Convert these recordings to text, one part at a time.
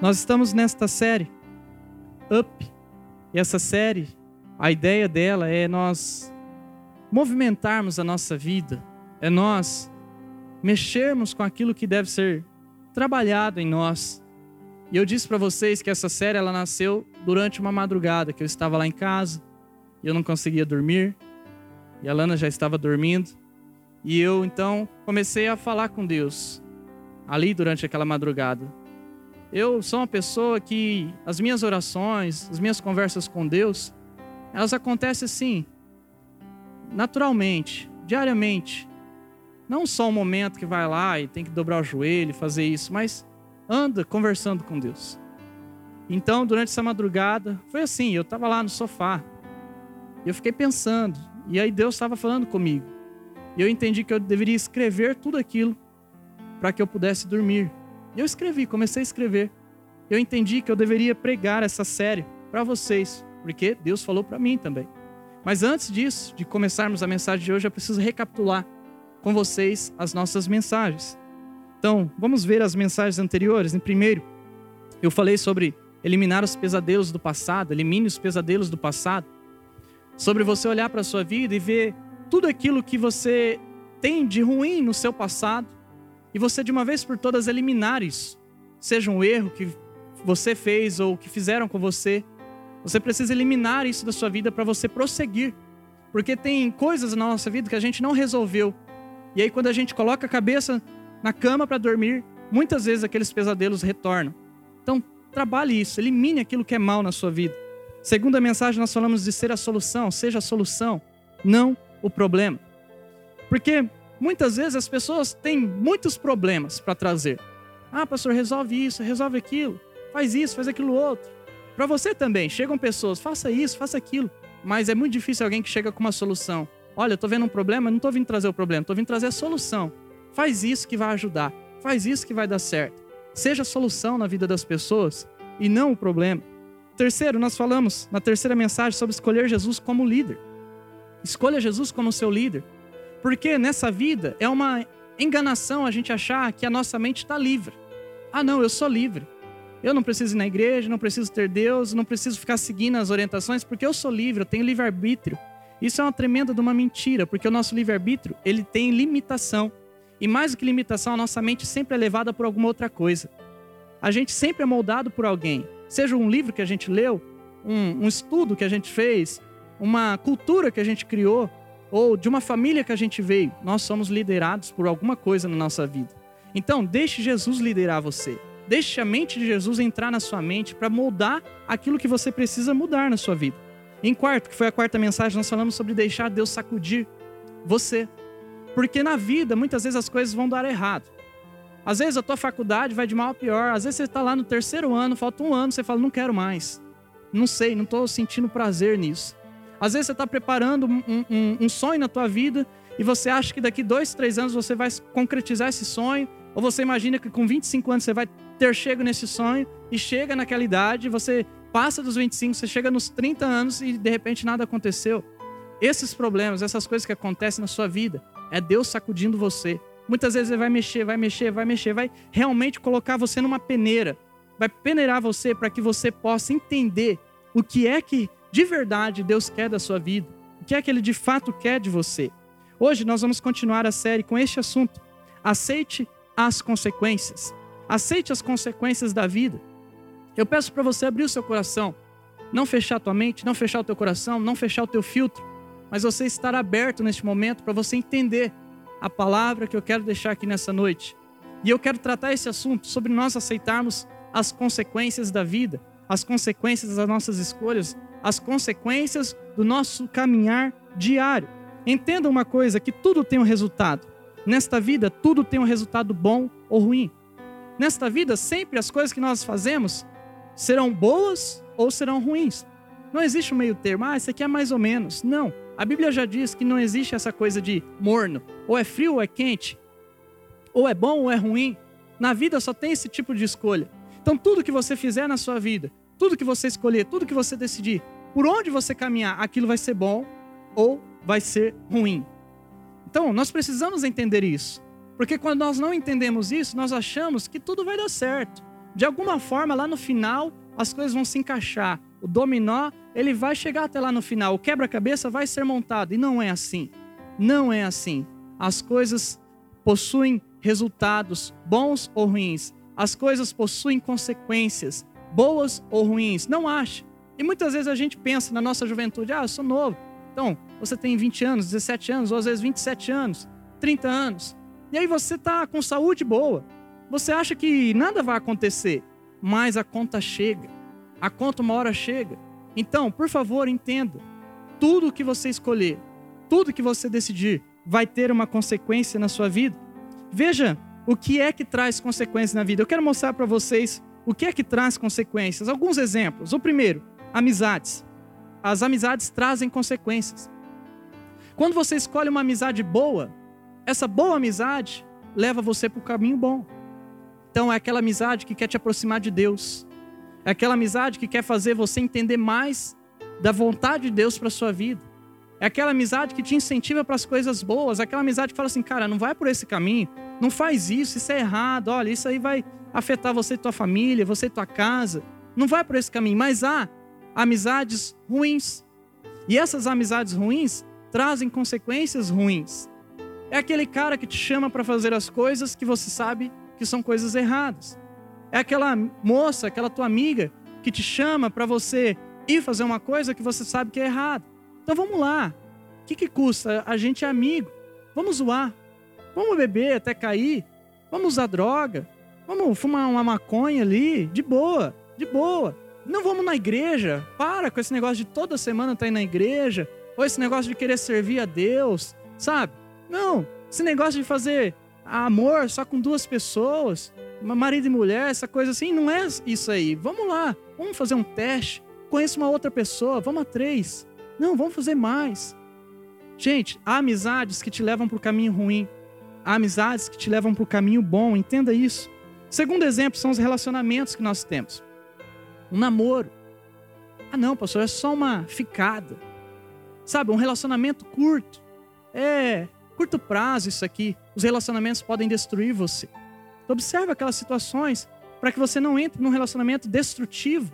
Nós estamos nesta série, Up. E essa série, a ideia dela é nós movimentarmos a nossa vida, é nós mexermos com aquilo que deve ser trabalhado em nós. E eu disse para vocês que essa série ela nasceu durante uma madrugada, que eu estava lá em casa e eu não conseguia dormir. E a Lana já estava dormindo. E eu então comecei a falar com Deus ali durante aquela madrugada. Eu sou uma pessoa que as minhas orações, as minhas conversas com Deus, elas acontecem assim, naturalmente, diariamente. Não só um momento que vai lá e tem que dobrar o joelho fazer isso, mas anda conversando com Deus. Então, durante essa madrugada, foi assim, eu estava lá no sofá. Eu fiquei pensando, e aí Deus estava falando comigo. E eu entendi que eu deveria escrever tudo aquilo para que eu pudesse dormir. E eu escrevi, comecei a escrever. Eu entendi que eu deveria pregar essa série para vocês, porque Deus falou para mim também. Mas antes disso, de começarmos a mensagem de hoje, eu preciso recapitular com vocês as nossas mensagens. Então, vamos ver as mensagens anteriores. Em primeiro, eu falei sobre eliminar os pesadelos do passado, elimine os pesadelos do passado. Sobre você olhar para a sua vida e ver tudo aquilo que você tem de ruim no seu passado e você de uma vez por todas eliminar isso. Seja um erro que você fez ou que fizeram com você, você precisa eliminar isso da sua vida para você prosseguir. Porque tem coisas na nossa vida que a gente não resolveu. E aí quando a gente coloca a cabeça na cama para dormir, muitas vezes aqueles pesadelos retornam. Então, trabalhe isso, elimine aquilo que é mal na sua vida. Segunda mensagem, nós falamos de ser a solução, seja a solução, não o problema. Porque Muitas vezes as pessoas têm muitos problemas para trazer. Ah, pastor, resolve isso, resolve aquilo, faz isso, faz aquilo outro. Para você também, chegam pessoas, faça isso, faça aquilo. Mas é muito difícil alguém que chega com uma solução. Olha, eu estou vendo um problema, não estou vindo trazer o problema, estou vindo trazer a solução. Faz isso que vai ajudar, faz isso que vai dar certo. Seja a solução na vida das pessoas e não o problema. Terceiro, nós falamos na terceira mensagem sobre escolher Jesus como líder. Escolha Jesus como seu líder. Porque nessa vida é uma enganação a gente achar que a nossa mente está livre. Ah, não, eu sou livre. Eu não preciso ir na igreja, não preciso ter Deus, não preciso ficar seguindo as orientações, porque eu sou livre, eu tenho livre-arbítrio. Isso é uma tremenda de uma mentira, porque o nosso livre-arbítrio, ele tem limitação. E mais do que limitação, a nossa mente sempre é levada por alguma outra coisa. A gente sempre é moldado por alguém. Seja um livro que a gente leu, um, um estudo que a gente fez, uma cultura que a gente criou, ou de uma família que a gente veio, nós somos liderados por alguma coisa na nossa vida. Então, deixe Jesus liderar você. Deixe a mente de Jesus entrar na sua mente para moldar aquilo que você precisa mudar na sua vida. Em quarto, que foi a quarta mensagem, nós falamos sobre deixar Deus sacudir você. Porque na vida, muitas vezes as coisas vão dar errado. Às vezes a tua faculdade vai de mal a pior. Às vezes você está lá no terceiro ano, falta um ano, você fala, não quero mais. Não sei, não estou sentindo prazer nisso. Às vezes você está preparando um, um, um, sonho na tua vida e você acha que daqui dois, três anos você vai concretizar esse sonho, ou você imagina que com 25 anos você vai ter chego nesse sonho e chega naquela idade, você passa dos 25, você chega nos 30 anos e de repente nada aconteceu. Esses problemas, essas coisas que acontecem na sua vida, é Deus sacudindo você. Muitas vezes ele vai mexer, vai mexer, vai mexer, vai realmente colocar você numa peneira, vai peneirar você para que você possa entender o que é que de verdade Deus quer da sua vida, o que é que Ele de fato quer de você. Hoje nós vamos continuar a série com este assunto. Aceite as consequências. Aceite as consequências da vida. Eu peço para você abrir o seu coração, não fechar a tua mente, não fechar o teu coração, não fechar o teu filtro, mas você estar aberto neste momento para você entender a palavra que eu quero deixar aqui nessa noite. E eu quero tratar esse assunto sobre nós aceitarmos as consequências da vida, as consequências das nossas escolhas, as consequências do nosso caminhar diário. Entenda uma coisa: que tudo tem um resultado. Nesta vida, tudo tem um resultado bom ou ruim. Nesta vida, sempre as coisas que nós fazemos serão boas ou serão ruins. Não existe um meio termo, ah, isso aqui é mais ou menos. Não. A Bíblia já diz que não existe essa coisa de morno, ou é frio ou é quente, ou é bom ou é ruim. Na vida só tem esse tipo de escolha. Então, tudo que você fizer na sua vida, tudo que você escolher, tudo que você decidir, por onde você caminhar, aquilo vai ser bom ou vai ser ruim. Então, nós precisamos entender isso. Porque quando nós não entendemos isso, nós achamos que tudo vai dar certo. De alguma forma, lá no final, as coisas vão se encaixar. O dominó, ele vai chegar até lá no final. O quebra-cabeça vai ser montado. E não é assim. Não é assim. As coisas possuem resultados bons ou ruins. As coisas possuem consequências boas ou ruins. Não acha. E muitas vezes a gente pensa na nossa juventude, ah, eu sou novo. Então, você tem 20 anos, 17 anos, ou às vezes 27 anos, 30 anos. E aí você está com saúde boa. Você acha que nada vai acontecer, mas a conta chega. A conta uma hora chega. Então, por favor, entenda. Tudo que você escolher, tudo que você decidir, vai ter uma consequência na sua vida. Veja o que é que traz consequências na vida. Eu quero mostrar para vocês o que é que traz consequências. Alguns exemplos. O primeiro, amizades. As amizades trazem consequências. Quando você escolhe uma amizade boa, essa boa amizade leva você para o caminho bom. Então é aquela amizade que quer te aproximar de Deus. É aquela amizade que quer fazer você entender mais da vontade de Deus para sua vida. É aquela amizade que te incentiva para as coisas boas, é aquela amizade que fala assim, cara, não vai por esse caminho, não faz isso, isso é errado, olha, isso aí vai afetar você e tua família, você e tua casa. Não vai por esse caminho, mas há amizades ruins. E essas amizades ruins trazem consequências ruins. É aquele cara que te chama para fazer as coisas que você sabe que são coisas erradas. É aquela moça, aquela tua amiga que te chama para você ir fazer uma coisa que você sabe que é errado. Então vamos lá. O que, que custa? A gente é amigo. Vamos zoar. Vamos beber até cair. Vamos usar droga. Vamos fumar uma maconha ali. De boa. De boa. Não vamos na igreja. Para com esse negócio de toda semana estar tá na igreja. Ou esse negócio de querer servir a Deus. Sabe? Não. Esse negócio de fazer amor só com duas pessoas. Marido e mulher, essa coisa assim. Não é isso aí. Vamos lá. Vamos fazer um teste. Conheço uma outra pessoa. Vamos a três. Não, vamos fazer mais. Gente, há amizades que te levam para o caminho ruim. Há amizades que te levam para o caminho bom. Entenda isso. Segundo exemplo são os relacionamentos que nós temos. Um namoro. Ah, não, pastor, é só uma ficada. Sabe, um relacionamento curto. É curto prazo isso aqui. Os relacionamentos podem destruir você. Então, observe aquelas situações para que você não entre num relacionamento destrutivo.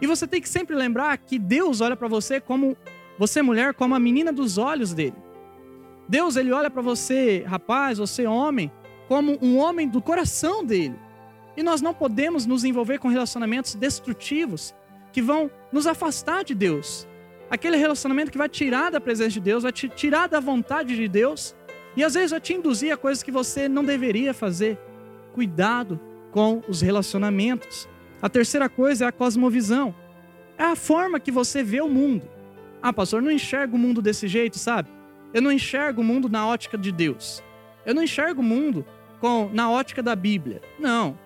E você tem que sempre lembrar que Deus olha para você como você mulher como a menina dos olhos dele. Deus ele olha para você, rapaz, você homem, como um homem do coração dele. E nós não podemos nos envolver com relacionamentos destrutivos que vão nos afastar de Deus. Aquele relacionamento que vai tirar da presença de Deus, vai te tirar da vontade de Deus e às vezes vai te induzir a coisas que você não deveria fazer. Cuidado com os relacionamentos. A terceira coisa é a cosmovisão. É a forma que você vê o mundo. Ah, pastor, eu não enxergo o mundo desse jeito, sabe? Eu não enxergo o mundo na ótica de Deus. Eu não enxergo o mundo com na ótica da Bíblia. Não.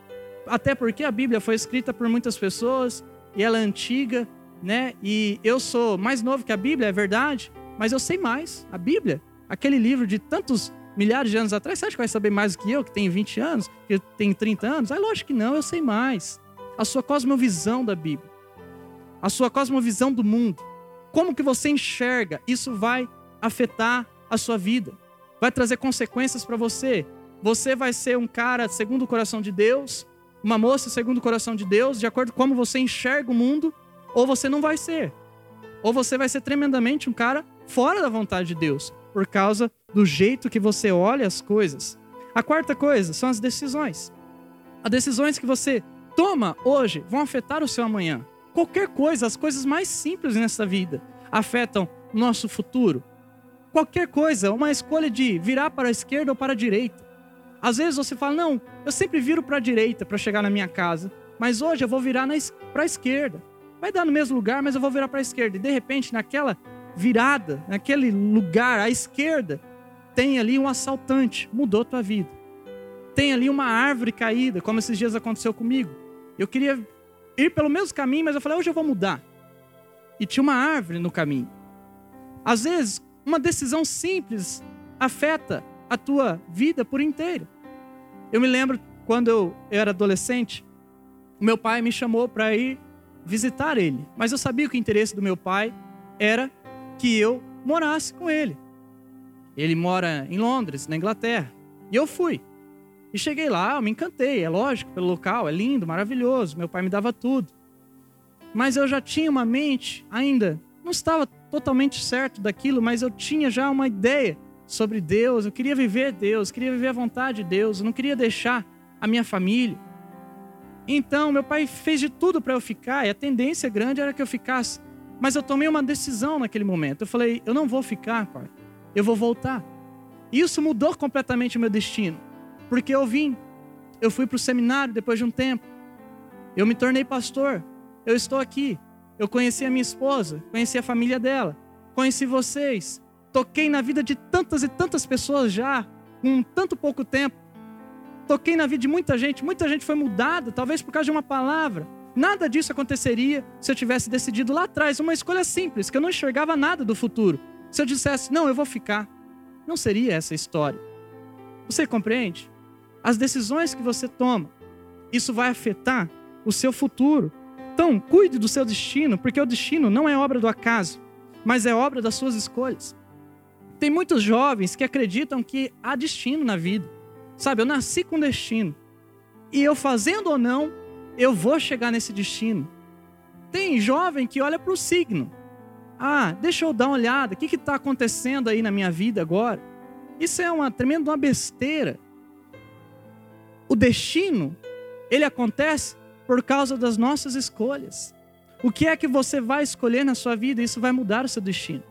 Até porque a Bíblia foi escrita por muitas pessoas e ela é antiga, né? E eu sou mais novo que a Bíblia, é verdade, mas eu sei mais. A Bíblia, aquele livro de tantos milhares de anos atrás, você acha que vai saber mais do que eu, que tenho 20 anos, que tenho 30 anos? Ah, lógico que não, eu sei mais. A sua cosmovisão da Bíblia, a sua cosmovisão do mundo, como que você enxerga, isso vai afetar a sua vida. Vai trazer consequências para você. Você vai ser um cara segundo o coração de Deus, uma moça segundo o coração de Deus, de acordo com como você enxerga o mundo, ou você não vai ser. Ou você vai ser tremendamente um cara fora da vontade de Deus, por causa do jeito que você olha as coisas. A quarta coisa são as decisões. As decisões que você toma hoje vão afetar o seu amanhã. Qualquer coisa, as coisas mais simples nessa vida afetam o nosso futuro. Qualquer coisa, uma escolha de virar para a esquerda ou para a direita. Às vezes você fala: "Não, eu sempre viro para a direita para chegar na minha casa, mas hoje eu vou virar para a esquerda. Vai dar no mesmo lugar, mas eu vou virar para a esquerda". E de repente, naquela virada, naquele lugar à esquerda, tem ali um assaltante, mudou tua vida. Tem ali uma árvore caída, como esses dias aconteceu comigo. Eu queria ir pelo mesmo caminho, mas eu falei, hoje eu vou mudar. E tinha uma árvore no caminho. Às vezes, uma decisão simples afeta a tua vida por inteiro. Eu me lembro quando eu era adolescente, o meu pai me chamou para ir visitar ele, mas eu sabia que o interesse do meu pai era que eu morasse com ele. Ele mora em Londres, na Inglaterra, e eu fui. E cheguei lá, eu me encantei, é lógico, pelo local, é lindo, maravilhoso, meu pai me dava tudo. Mas eu já tinha uma mente, ainda não estava totalmente certo daquilo, mas eu tinha já uma ideia sobre Deus, eu queria viver Deus, queria viver a vontade de Deus, eu não queria deixar a minha família. Então, meu pai fez de tudo para eu ficar, e a tendência grande era que eu ficasse. Mas eu tomei uma decisão naquele momento. Eu falei: eu não vou ficar, pai, eu vou voltar. E isso mudou completamente o meu destino, porque eu vim, eu fui para o seminário depois de um tempo, eu me tornei pastor, eu estou aqui, eu conheci a minha esposa, conheci a família dela, conheci vocês, toquei na vida de tantas e tantas pessoas já, com tanto pouco tempo. Toquei na vida de muita gente, muita gente foi mudada, talvez por causa de uma palavra. Nada disso aconteceria se eu tivesse decidido lá atrás uma escolha simples, que eu não enxergava nada do futuro. Se eu dissesse, não, eu vou ficar, não seria essa história. Você compreende? As decisões que você toma, isso vai afetar o seu futuro. Então, cuide do seu destino, porque o destino não é obra do acaso, mas é obra das suas escolhas. Tem muitos jovens que acreditam que há destino na vida. Sabe, eu nasci com destino. E eu fazendo ou não, eu vou chegar nesse destino. Tem jovem que olha para o signo. Ah, deixa eu dar uma olhada, o que está acontecendo aí na minha vida agora? Isso é uma tremenda uma besteira. O destino, ele acontece por causa das nossas escolhas. O que é que você vai escolher na sua vida, isso vai mudar o seu destino.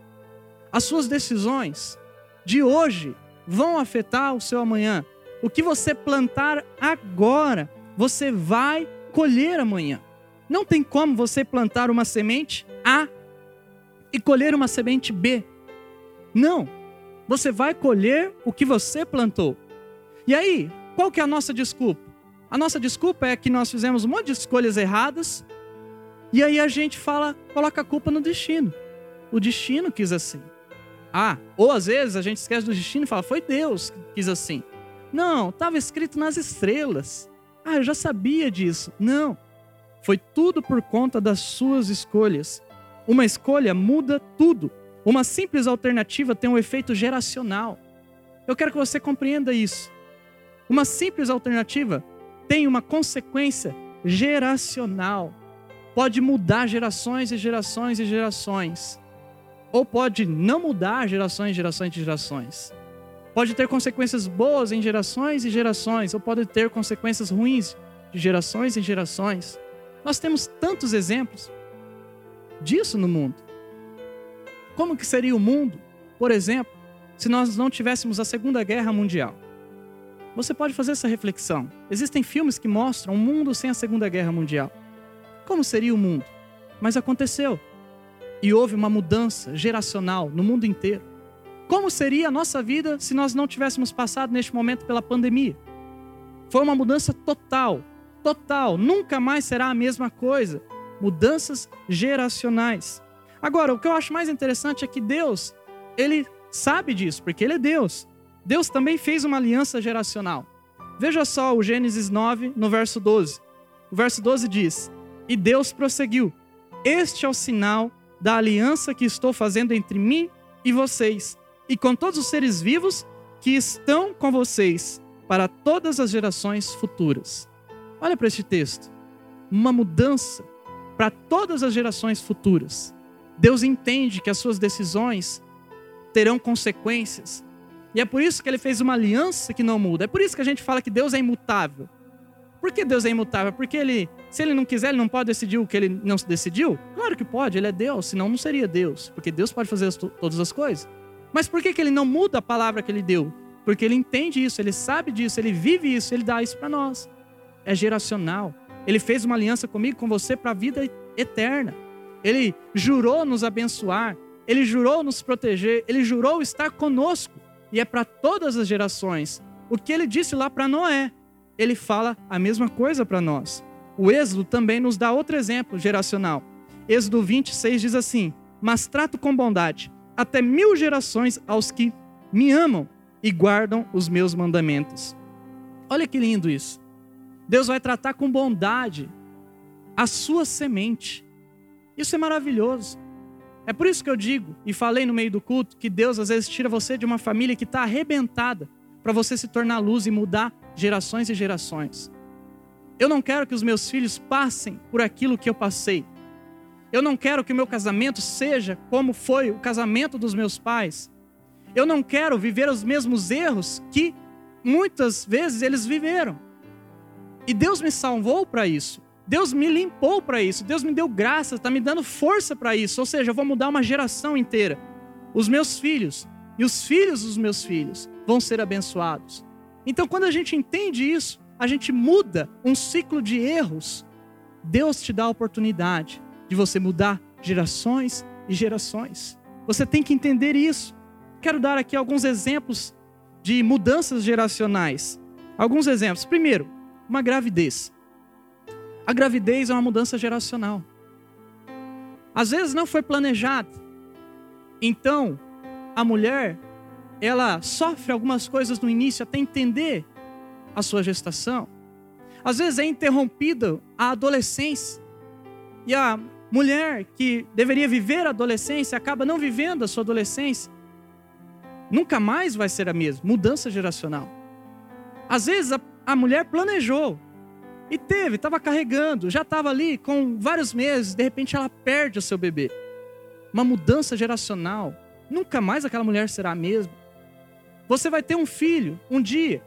As suas decisões de hoje vão afetar o seu amanhã. O que você plantar agora, você vai colher amanhã. Não tem como você plantar uma semente A e colher uma semente B. Não. Você vai colher o que você plantou. E aí, qual que é a nossa desculpa? A nossa desculpa é que nós fizemos um monte de escolhas erradas e aí a gente fala, coloca a culpa no destino. O destino quis assim. Ah, ou às vezes a gente esquece do destino e fala, foi Deus que quis assim. Não, estava escrito nas estrelas. Ah, eu já sabia disso. Não, foi tudo por conta das suas escolhas. Uma escolha muda tudo. Uma simples alternativa tem um efeito geracional. Eu quero que você compreenda isso. Uma simples alternativa tem uma consequência geracional. Pode mudar gerações e gerações e gerações ou pode não mudar gerações, gerações e gerações. Pode ter consequências boas em gerações e gerações, ou pode ter consequências ruins de gerações e gerações. Nós temos tantos exemplos disso no mundo. Como que seria o mundo, por exemplo, se nós não tivéssemos a Segunda Guerra Mundial? Você pode fazer essa reflexão. Existem filmes que mostram um mundo sem a Segunda Guerra Mundial. Como seria o mundo? Mas aconteceu. E houve uma mudança geracional no mundo inteiro. Como seria a nossa vida se nós não tivéssemos passado neste momento pela pandemia? Foi uma mudança total, total, nunca mais será a mesma coisa. Mudanças geracionais. Agora, o que eu acho mais interessante é que Deus, ele sabe disso, porque ele é Deus. Deus também fez uma aliança geracional. Veja só o Gênesis 9, no verso 12. O verso 12 diz: E Deus prosseguiu: Este é o sinal da aliança que estou fazendo entre mim e vocês, e com todos os seres vivos que estão com vocês para todas as gerações futuras. Olha para este texto. Uma mudança para todas as gerações futuras. Deus entende que as suas decisões terão consequências. E é por isso que ele fez uma aliança que não muda. É por isso que a gente fala que Deus é imutável. Por que Deus é imutável? Porque ele, se ele não quiser, ele não pode decidir o que ele não decidiu? Claro que pode, ele é Deus, senão não seria Deus, porque Deus pode fazer as, todas as coisas. Mas por que, que ele não muda a palavra que ele deu? Porque ele entende isso, ele sabe disso, ele vive isso, ele dá isso para nós. É geracional. Ele fez uma aliança comigo, com você, para a vida eterna. Ele jurou nos abençoar, ele jurou nos proteger, ele jurou estar conosco. E é para todas as gerações. O que ele disse lá para Noé, ele fala a mesma coisa para nós. O Êxodo também nos dá outro exemplo geracional. Êxodo 26 diz assim: Mas trato com bondade até mil gerações aos que me amam e guardam os meus mandamentos. Olha que lindo isso. Deus vai tratar com bondade a sua semente. Isso é maravilhoso. É por isso que eu digo e falei no meio do culto que Deus às vezes tira você de uma família que está arrebentada para você se tornar luz e mudar gerações e gerações. Eu não quero que os meus filhos passem por aquilo que eu passei. Eu não quero que o meu casamento seja como foi o casamento dos meus pais. Eu não quero viver os mesmos erros que muitas vezes eles viveram. E Deus me salvou para isso. Deus me limpou para isso. Deus me deu graça, está me dando força para isso. Ou seja, eu vou mudar uma geração inteira. Os meus filhos e os filhos dos meus filhos vão ser abençoados. Então, quando a gente entende isso, a gente muda um ciclo de erros. Deus te dá a oportunidade de você mudar gerações e gerações. Você tem que entender isso. Quero dar aqui alguns exemplos de mudanças geracionais. Alguns exemplos. Primeiro, uma gravidez. A gravidez é uma mudança geracional. Às vezes não foi planejada. Então, a mulher, ela sofre algumas coisas no início até entender a sua gestação. Às vezes é interrompida a adolescência. E a mulher que deveria viver a adolescência acaba não vivendo a sua adolescência. Nunca mais vai ser a mesma. Mudança geracional. Às vezes a, a mulher planejou e teve, estava carregando, já estava ali com vários meses, de repente ela perde o seu bebê. Uma mudança geracional. Nunca mais aquela mulher será a mesma. Você vai ter um filho um dia.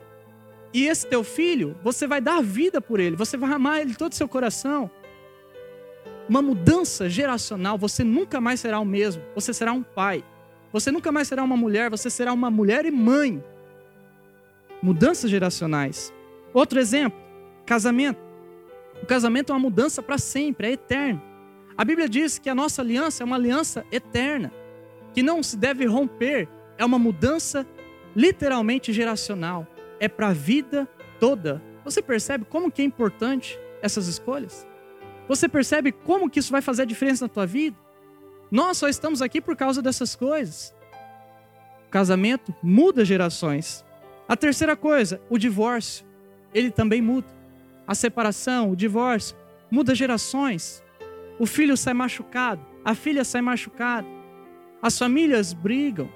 E esse teu filho, você vai dar vida por ele, você vai amar ele todo o seu coração. Uma mudança geracional, você nunca mais será o mesmo. Você será um pai. Você nunca mais será uma mulher, você será uma mulher e mãe. Mudanças geracionais. Outro exemplo, Casamento. O casamento é uma mudança para sempre, é eterno. A Bíblia diz que a nossa aliança é uma aliança eterna, que não se deve romper, é uma mudança literalmente geracional, é para a vida toda. Você percebe como que é importante essas escolhas? Você percebe como que isso vai fazer a diferença na tua vida? Nós só estamos aqui por causa dessas coisas. O casamento muda gerações. A terceira coisa, o divórcio, ele também muda a separação, o divórcio, muda gerações. O filho sai machucado, a filha sai machucada. As famílias brigam.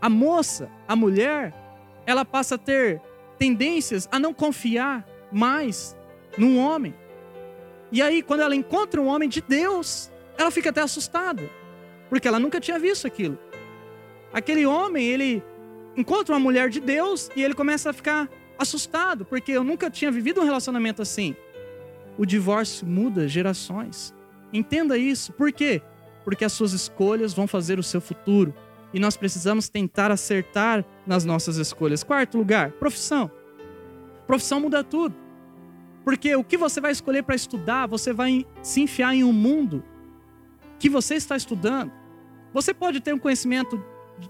A moça, a mulher, ela passa a ter tendências a não confiar mais num homem. E aí, quando ela encontra um homem de Deus, ela fica até assustada, porque ela nunca tinha visto aquilo. Aquele homem, ele encontra uma mulher de Deus e ele começa a ficar assustado, porque eu nunca tinha vivido um relacionamento assim. O divórcio muda gerações. Entenda isso. Por quê? Porque as suas escolhas vão fazer o seu futuro. E nós precisamos tentar acertar nas nossas escolhas. Quarto lugar, profissão. Profissão muda tudo. Porque o que você vai escolher para estudar, você vai se enfiar em um mundo que você está estudando. Você pode ter um conhecimento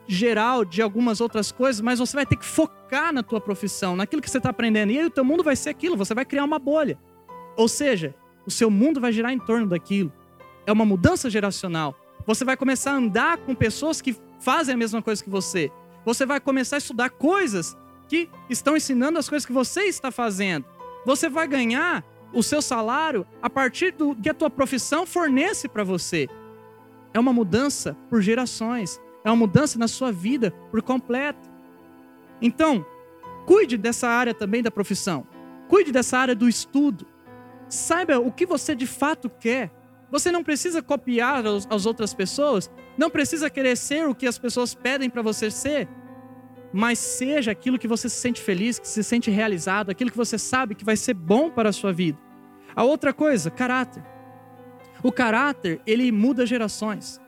geral de algumas outras coisas, mas você vai ter que focar na tua profissão, naquilo que você está aprendendo. E aí o teu mundo vai ser aquilo, você vai criar uma bolha. Ou seja, o seu mundo vai girar em torno daquilo. É uma mudança geracional. Você vai começar a andar com pessoas que fazem a mesma coisa que você. Você vai começar a estudar coisas que estão ensinando as coisas que você está fazendo. Você vai ganhar o seu salário a partir do que a tua profissão fornece para você. É uma mudança por gerações é uma mudança na sua vida por completo. Então, cuide dessa área também da profissão. Cuide dessa área do estudo. Saiba o que você de fato quer. Você não precisa copiar as outras pessoas, não precisa querer ser o que as pessoas pedem para você ser, mas seja aquilo que você se sente feliz, que se sente realizado, aquilo que você sabe que vai ser bom para a sua vida. A outra coisa, caráter. O caráter, ele muda gerações.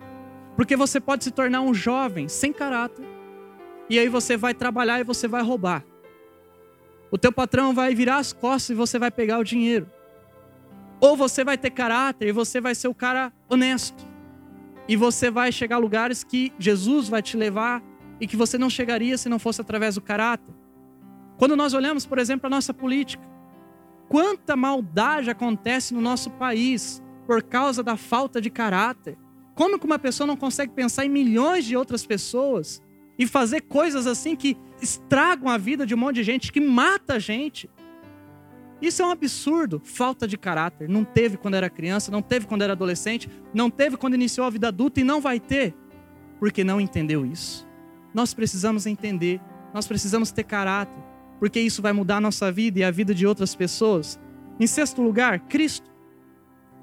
Porque você pode se tornar um jovem sem caráter. E aí você vai trabalhar e você vai roubar. O teu patrão vai virar as costas e você vai pegar o dinheiro. Ou você vai ter caráter e você vai ser o cara honesto. E você vai chegar a lugares que Jesus vai te levar e que você não chegaria se não fosse através do caráter. Quando nós olhamos, por exemplo, a nossa política, quanta maldade acontece no nosso país por causa da falta de caráter. Como que uma pessoa não consegue pensar em milhões de outras pessoas e fazer coisas assim que estragam a vida de um monte de gente, que mata a gente? Isso é um absurdo, falta de caráter. Não teve quando era criança, não teve quando era adolescente, não teve quando iniciou a vida adulta e não vai ter, porque não entendeu isso. Nós precisamos entender, nós precisamos ter caráter. porque isso vai mudar a nossa vida e a vida de outras pessoas. Em sexto lugar, Cristo.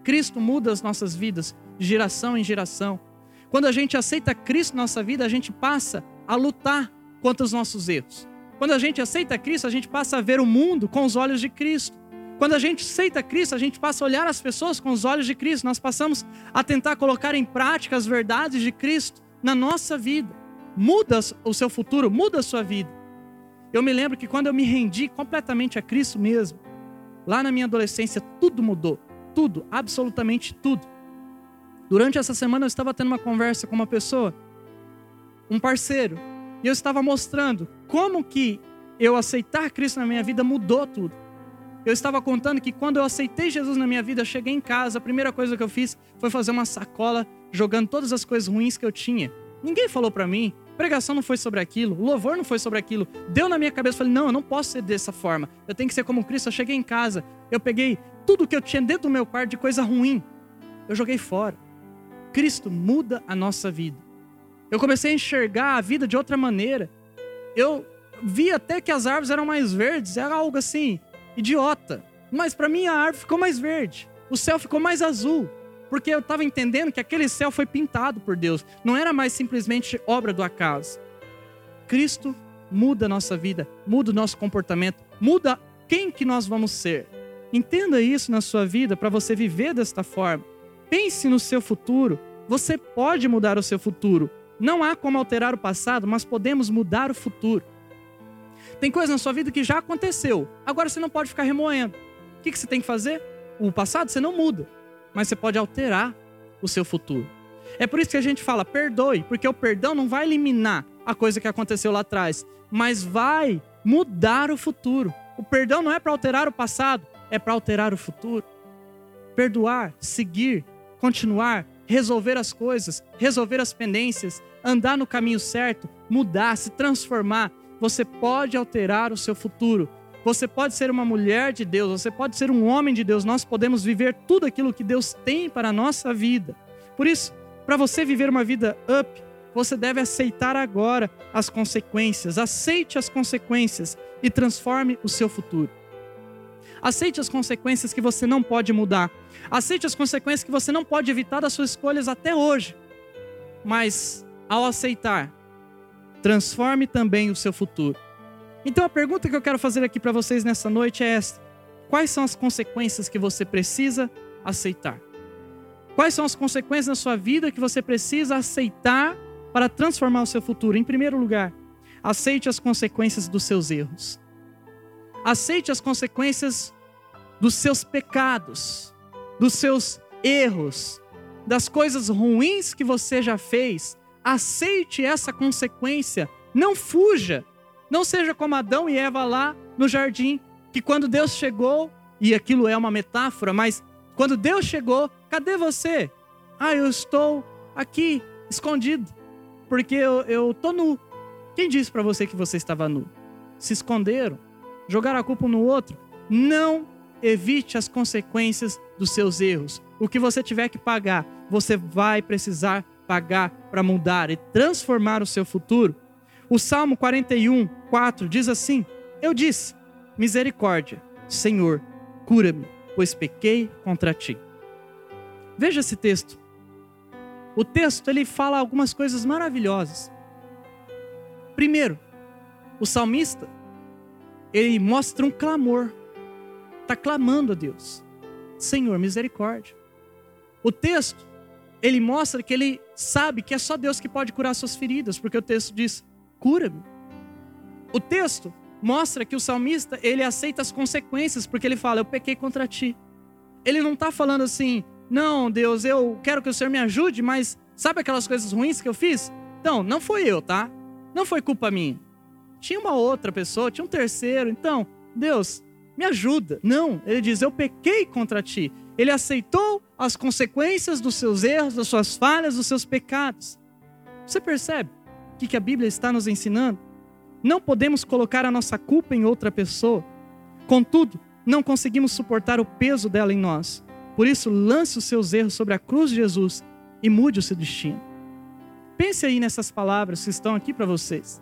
Cristo muda as nossas vidas de geração em geração. Quando a gente aceita Cristo na nossa vida, a gente passa a lutar contra os nossos erros. Quando a gente aceita Cristo, a gente passa a ver o mundo com os olhos de Cristo. Quando a gente aceita Cristo, a gente passa a olhar as pessoas com os olhos de Cristo. Nós passamos a tentar colocar em prática as verdades de Cristo na nossa vida. Muda o seu futuro, muda a sua vida. Eu me lembro que quando eu me rendi completamente a Cristo mesmo, lá na minha adolescência, tudo mudou. Tudo, absolutamente tudo. Durante essa semana eu estava tendo uma conversa com uma pessoa, um parceiro, e eu estava mostrando como que eu aceitar Cristo na minha vida mudou tudo. Eu estava contando que quando eu aceitei Jesus na minha vida, eu cheguei em casa, a primeira coisa que eu fiz foi fazer uma sacola jogando todas as coisas ruins que eu tinha. Ninguém falou para mim, pregação não foi sobre aquilo, louvor não foi sobre aquilo. Deu na minha cabeça, falei: "Não, eu não posso ser dessa forma. Eu tenho que ser como Cristo". Eu cheguei em casa, eu peguei tudo que eu tinha dentro do meu quarto de coisa ruim, eu joguei fora. Cristo muda a nossa vida. Eu comecei a enxergar a vida de outra maneira. Eu vi até que as árvores eram mais verdes, era algo assim, idiota. Mas para mim a árvore ficou mais verde, o céu ficou mais azul, porque eu estava entendendo que aquele céu foi pintado por Deus, não era mais simplesmente obra do acaso. Cristo muda a nossa vida, muda o nosso comportamento, muda quem que nós vamos ser. Entenda isso na sua vida para você viver desta forma. Pense no seu futuro. Você pode mudar o seu futuro. Não há como alterar o passado, mas podemos mudar o futuro. Tem coisa na sua vida que já aconteceu. Agora você não pode ficar remoendo. O que você tem que fazer? O passado você não muda, mas você pode alterar o seu futuro. É por isso que a gente fala perdoe, porque o perdão não vai eliminar a coisa que aconteceu lá atrás, mas vai mudar o futuro. O perdão não é para alterar o passado, é para alterar o futuro. Perdoar, seguir, continuar, resolver as coisas, resolver as pendências, andar no caminho certo, mudar, se transformar. Você pode alterar o seu futuro. Você pode ser uma mulher de Deus, você pode ser um homem de Deus. Nós podemos viver tudo aquilo que Deus tem para a nossa vida. Por isso, para você viver uma vida up, você deve aceitar agora as consequências. Aceite as consequências e transforme o seu futuro. Aceite as consequências que você não pode mudar. Aceite as consequências que você não pode evitar das suas escolhas até hoje. Mas, ao aceitar, transforme também o seu futuro. Então, a pergunta que eu quero fazer aqui para vocês nessa noite é esta: Quais são as consequências que você precisa aceitar? Quais são as consequências na sua vida que você precisa aceitar para transformar o seu futuro? Em primeiro lugar, aceite as consequências dos seus erros. Aceite as consequências dos seus pecados, dos seus erros, das coisas ruins que você já fez. Aceite essa consequência. Não fuja. Não seja como Adão e Eva lá no jardim, que quando Deus chegou, e aquilo é uma metáfora, mas quando Deus chegou, cadê você? Ah, eu estou aqui, escondido, porque eu, tô nu. Quem disse para você que você estava nu? Se esconderam jogar a culpa um no outro. Não evite as consequências dos seus erros. O que você tiver que pagar, você vai precisar pagar para mudar e transformar o seu futuro. O Salmo 41, 4 diz assim: Eu disse, misericórdia, Senhor, cura-me, pois pequei contra ti. Veja esse texto. O texto ele fala algumas coisas maravilhosas. Primeiro, o salmista ele mostra um clamor. Está clamando a Deus. Senhor, misericórdia. O texto, ele mostra que ele sabe que é só Deus que pode curar suas feridas, porque o texto diz: cura-me. O texto mostra que o salmista, ele aceita as consequências, porque ele fala: eu pequei contra ti. Ele não está falando assim, não, Deus, eu quero que o Senhor me ajude, mas sabe aquelas coisas ruins que eu fiz? Então, não foi eu, tá? Não foi culpa minha tinha uma outra pessoa, tinha um terceiro. Então, Deus, me ajuda. Não, ele diz: Eu pequei contra ti. Ele aceitou as consequências dos seus erros, das suas falhas, dos seus pecados. Você percebe o que a Bíblia está nos ensinando? Não podemos colocar a nossa culpa em outra pessoa. Contudo, não conseguimos suportar o peso dela em nós. Por isso, lance os seus erros sobre a cruz de Jesus e mude o seu destino. Pense aí nessas palavras que estão aqui para vocês.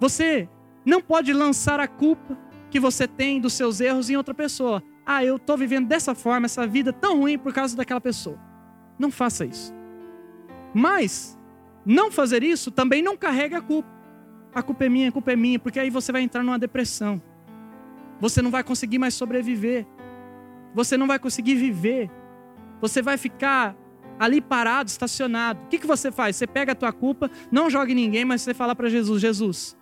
Você não pode lançar a culpa que você tem dos seus erros em outra pessoa. Ah, eu estou vivendo dessa forma, essa vida tão ruim por causa daquela pessoa. Não faça isso. Mas, não fazer isso também não carrega a culpa. A culpa é minha, a culpa é minha, porque aí você vai entrar numa depressão. Você não vai conseguir mais sobreviver. Você não vai conseguir viver. Você vai ficar ali parado, estacionado. O que, que você faz? Você pega a tua culpa, não joga em ninguém, mas você fala para Jesus: Jesus,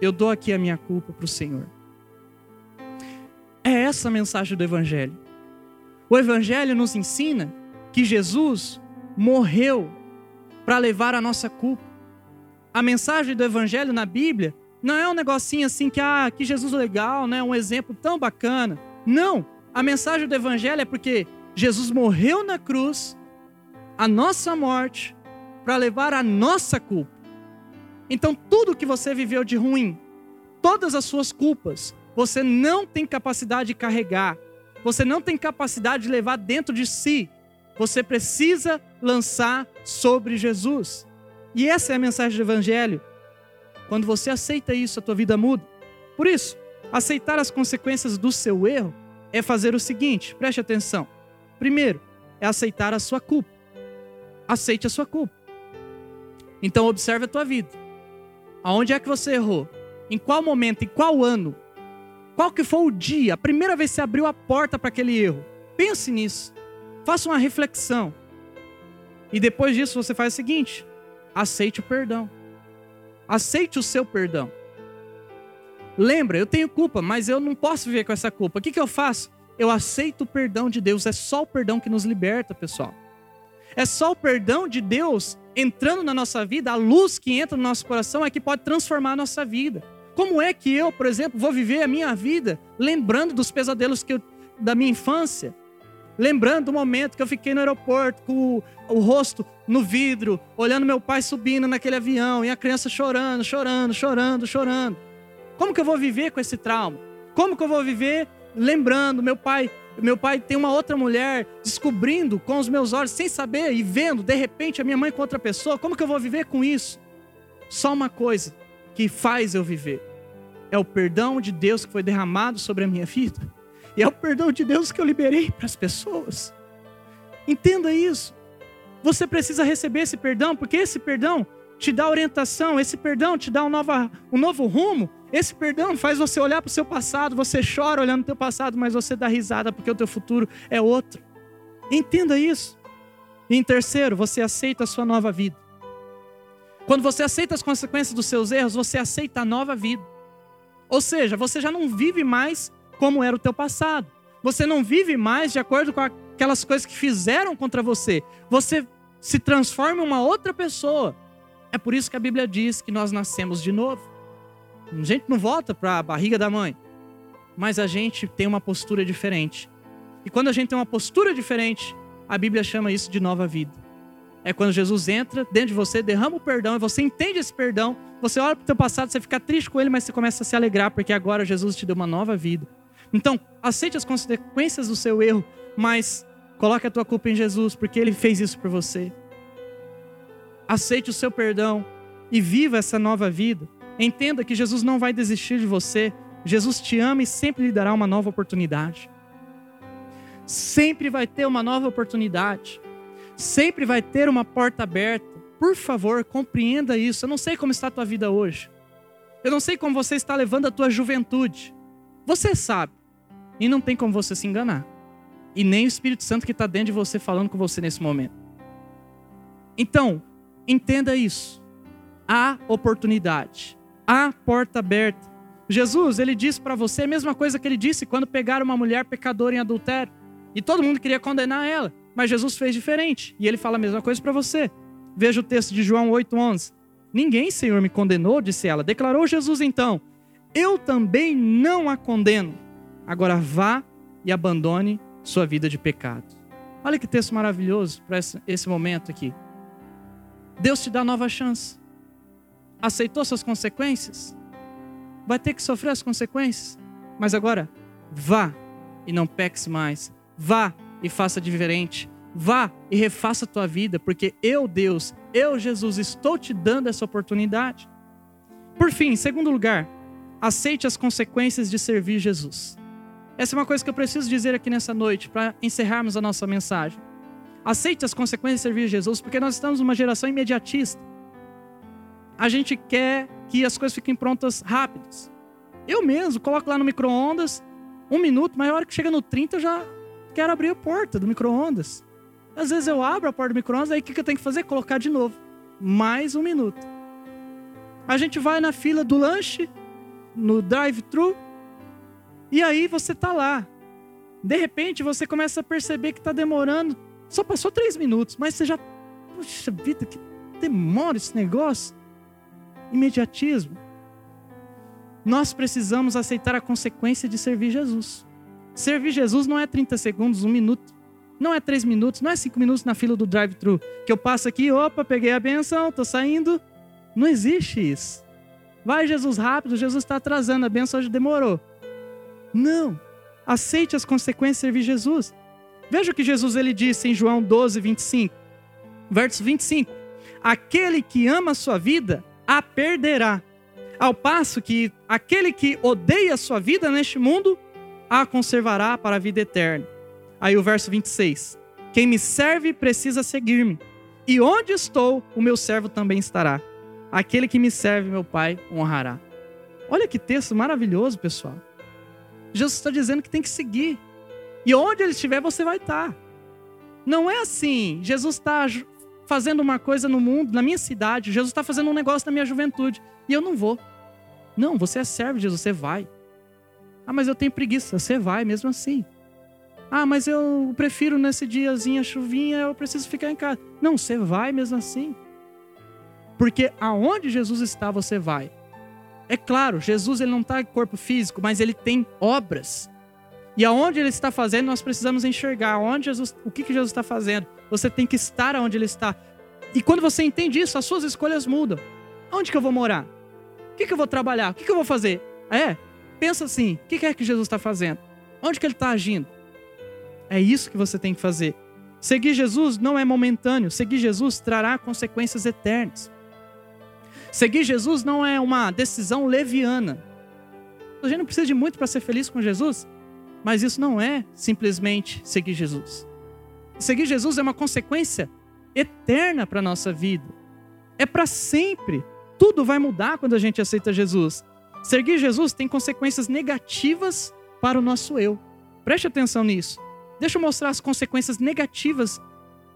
eu dou aqui a minha culpa para o Senhor. É essa a mensagem do Evangelho. O Evangelho nos ensina que Jesus morreu para levar a nossa culpa. A mensagem do Evangelho na Bíblia não é um negocinho assim que, ah, que Jesus legal, né? um exemplo tão bacana. Não. A mensagem do Evangelho é porque Jesus morreu na cruz, a nossa morte, para levar a nossa culpa. Então, tudo que você viveu de ruim, todas as suas culpas, você não tem capacidade de carregar, você não tem capacidade de levar dentro de si. Você precisa lançar sobre Jesus. E essa é a mensagem do Evangelho. Quando você aceita isso, a tua vida muda. Por isso, aceitar as consequências do seu erro é fazer o seguinte: preste atenção. Primeiro, é aceitar a sua culpa. Aceite a sua culpa. Então, observe a tua vida. Aonde é que você errou? Em qual momento? Em qual ano? Qual que foi o dia? A primeira vez que você abriu a porta para aquele erro? Pense nisso. Faça uma reflexão. E depois disso você faz o seguinte: aceite o perdão. Aceite o seu perdão. Lembra, eu tenho culpa, mas eu não posso viver com essa culpa. O que, que eu faço? Eu aceito o perdão de Deus. É só o perdão que nos liberta, pessoal. É só o perdão de Deus entrando na nossa vida, a luz que entra no nosso coração é que pode transformar a nossa vida. Como é que eu, por exemplo, vou viver a minha vida lembrando dos pesadelos que eu, da minha infância? Lembrando do momento que eu fiquei no aeroporto com o, o, rosto no vidro, olhando meu pai subindo naquele avião e a criança chorando, chorando, chorando, chorando. Como que eu vou viver com esse trauma? Como que eu vou viver lembrando meu pai? Meu pai tem uma outra mulher descobrindo com os meus olhos, sem saber e vendo, de repente, a minha mãe com outra pessoa. Como que eu vou viver com isso? Só uma coisa que faz eu viver é o perdão de Deus que foi derramado sobre a minha vida e é o perdão de Deus que eu liberei para as pessoas. Entenda isso. Você precisa receber esse perdão, porque esse perdão te dá orientação, esse perdão te dá um, nova, um novo rumo, esse perdão faz você olhar para o seu passado, você chora olhando o teu passado, mas você dá risada porque o teu futuro é outro. Entenda isso. E em terceiro, você aceita a sua nova vida. Quando você aceita as consequências dos seus erros, você aceita a nova vida. Ou seja, você já não vive mais como era o teu passado. Você não vive mais de acordo com aquelas coisas que fizeram contra você. Você se transforma em uma outra pessoa. É por isso que a Bíblia diz que nós nascemos de novo. A gente não volta para a barriga da mãe, mas a gente tem uma postura diferente. E quando a gente tem uma postura diferente, a Bíblia chama isso de nova vida. É quando Jesus entra dentro de você, derrama o perdão, e você entende esse perdão, você olha para o teu passado, você fica triste com ele, mas você começa a se alegrar, porque agora Jesus te deu uma nova vida. Então, aceite as consequências do seu erro, mas coloque a tua culpa em Jesus, porque ele fez isso por você. Aceite o seu perdão e viva essa nova vida. Entenda que Jesus não vai desistir de você. Jesus te ama e sempre lhe dará uma nova oportunidade. Sempre vai ter uma nova oportunidade. Sempre vai ter uma porta aberta. Por favor, compreenda isso. Eu não sei como está a tua vida hoje. Eu não sei como você está levando a tua juventude. Você sabe. E não tem como você se enganar. E nem o Espírito Santo que está dentro de você falando com você nesse momento. Então, entenda isso. Há oportunidade. Há porta aberta. Jesus, ele disse para você a mesma coisa que ele disse quando pegaram uma mulher pecadora em adultério. E todo mundo queria condenar ela. Mas Jesus fez diferente. E ele fala a mesma coisa para você. Veja o texto de João 8,11. Ninguém, Senhor, me condenou, disse ela. Declarou Jesus então: Eu também não a condeno. Agora vá e abandone sua vida de pecado. Olha que texto maravilhoso para esse momento aqui. Deus te dá nova chance. Aceitou suas consequências? Vai ter que sofrer as consequências. Mas agora, vá e não peques mais. Vá e faça diferente. Vá e refaça a tua vida, porque eu, Deus, eu, Jesus, estou te dando essa oportunidade. Por fim, em segundo lugar, aceite as consequências de servir Jesus. Essa é uma coisa que eu preciso dizer aqui nessa noite, para encerrarmos a nossa mensagem. Aceite as consequências de servir Jesus, porque nós estamos numa geração imediatista. A gente quer que as coisas fiquem prontas rápidas. Eu mesmo coloco lá no micro-ondas, um minuto, mas a hora que chega no 30 eu já quero abrir a porta do micro-ondas. Às vezes eu abro a porta do micro-ondas, aí o que eu tenho que fazer? Colocar de novo. Mais um minuto. A gente vai na fila do lanche, no drive-thru, e aí você tá lá. De repente você começa a perceber que está demorando. Só passou três minutos, mas você já. Puxa vida, que demora esse negócio. Imediatismo. Nós precisamos aceitar a consequência de servir Jesus. Servir Jesus não é 30 segundos, um minuto. Não é três minutos, não é cinco minutos na fila do drive-thru. Que eu passo aqui, opa, peguei a benção, estou saindo. Não existe isso. Vai, Jesus, rápido, Jesus está atrasando, a benção hoje demorou. Não. Aceite as consequências de servir Jesus. Veja o que Jesus ele disse em João 12, 25. Verso 25. Aquele que ama a sua vida, a perderá. Ao passo que aquele que odeia a sua vida neste mundo, a conservará para a vida eterna. Aí o verso 26. Quem me serve precisa seguir-me. E onde estou, o meu servo também estará. Aquele que me serve, meu Pai, honrará. Olha que texto maravilhoso, pessoal. Jesus está dizendo que tem que seguir. E onde ele estiver, você vai estar. Não é assim. Jesus está fazendo uma coisa no mundo, na minha cidade. Jesus está fazendo um negócio na minha juventude. E eu não vou. Não, você é servo de Jesus, você vai. Ah, mas eu tenho preguiça. Você vai mesmo assim. Ah, mas eu prefiro nesse diazinho a chuvinha, eu preciso ficar em casa. Não, você vai mesmo assim. Porque aonde Jesus está, você vai. É claro, Jesus ele não está em corpo físico, mas ele tem obras. E aonde ele está fazendo, nós precisamos enxergar onde Jesus, o que, que Jesus está fazendo. Você tem que estar onde ele está. E quando você entende isso, as suas escolhas mudam. Onde que eu vou morar? O que, que eu vou trabalhar? O que, que eu vou fazer? É, pensa assim: o que, é que Jesus está fazendo? Onde que ele está agindo? É isso que você tem que fazer. Seguir Jesus não é momentâneo. Seguir Jesus trará consequências eternas. Seguir Jesus não é uma decisão leviana. A gente não precisa de muito para ser feliz com Jesus, mas isso não é simplesmente seguir Jesus. Seguir Jesus é uma consequência eterna para a nossa vida. É para sempre. Tudo vai mudar quando a gente aceita Jesus. Seguir Jesus tem consequências negativas para o nosso eu. Preste atenção nisso. Deixa eu mostrar as consequências negativas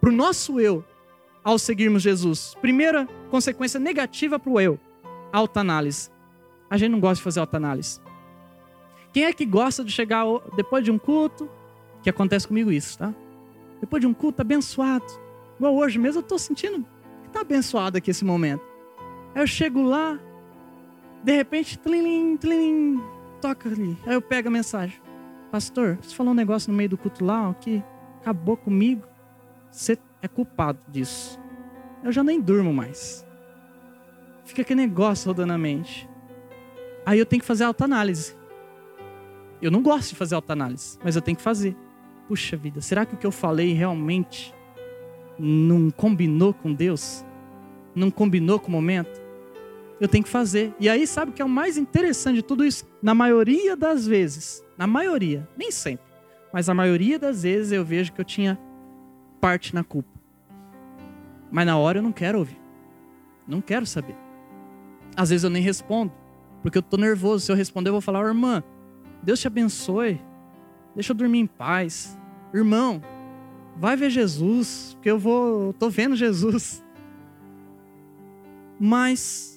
para o nosso eu ao seguirmos Jesus. Primeira consequência negativa para o eu: autoanálise. A gente não gosta de fazer autoanálise. Quem é que gosta de chegar depois de um culto? Que acontece comigo isso, tá? Depois de um culto abençoado. Igual hoje mesmo, eu estou sentindo que está abençoado aqui esse momento. Aí eu chego lá, de repente, tlim, tlim, toca ali. Aí eu pego a mensagem. Pastor, você falou um negócio no meio do culto lá, ó, que acabou comigo. Você é culpado disso. Eu já nem durmo mais. Fica aquele negócio rodando na mente. Aí eu tenho que fazer autoanálise. Eu não gosto de fazer autoanálise, mas eu tenho que fazer. Puxa vida, será que o que eu falei realmente não combinou com Deus? Não combinou com o momento? Eu tenho que fazer. E aí, sabe o que é o mais interessante de tudo isso? Na maioria das vezes, na maioria, nem sempre, mas a maioria das vezes eu vejo que eu tinha parte na culpa. Mas na hora eu não quero ouvir. Não quero saber. Às vezes eu nem respondo, porque eu tô nervoso. Se eu responder, eu vou falar: "Irmã, Deus te abençoe. Deixa eu dormir em paz. Irmão, vai ver Jesus, porque eu vou, eu tô vendo Jesus." Mas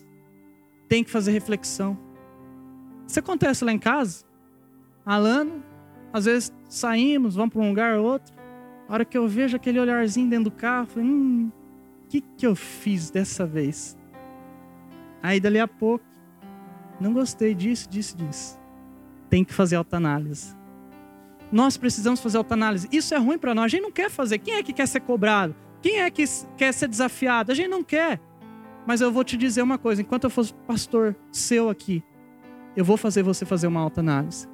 tem que fazer reflexão. Isso acontece lá em casa. Alano, às vezes saímos, vamos para um lugar ou outro. A hora que eu vejo aquele olharzinho dentro do carro, eu falei, hum, o que, que eu fiz dessa vez? Aí dali a pouco, não gostei disso, disso, disso. Tem que fazer autoanálise. Nós precisamos fazer autoanálise. Isso é ruim para nós. A gente não quer fazer. Quem é que quer ser cobrado? Quem é que quer ser desafiado? A gente não quer. Mas eu vou te dizer uma coisa: enquanto eu for pastor seu aqui, eu vou fazer você fazer uma autoanálise.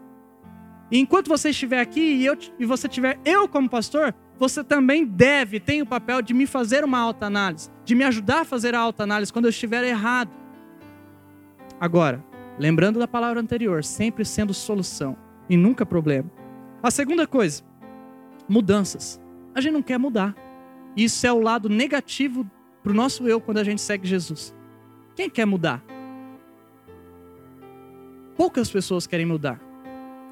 E enquanto você estiver aqui e, eu, e você tiver eu como pastor, você também deve, tem o papel de me fazer uma autoanálise, de me ajudar a fazer a autoanálise quando eu estiver errado. Agora, Lembrando da palavra anterior, sempre sendo solução e nunca problema. A segunda coisa, mudanças. A gente não quer mudar. Isso é o lado negativo para o nosso eu quando a gente segue Jesus. Quem quer mudar? Poucas pessoas querem mudar.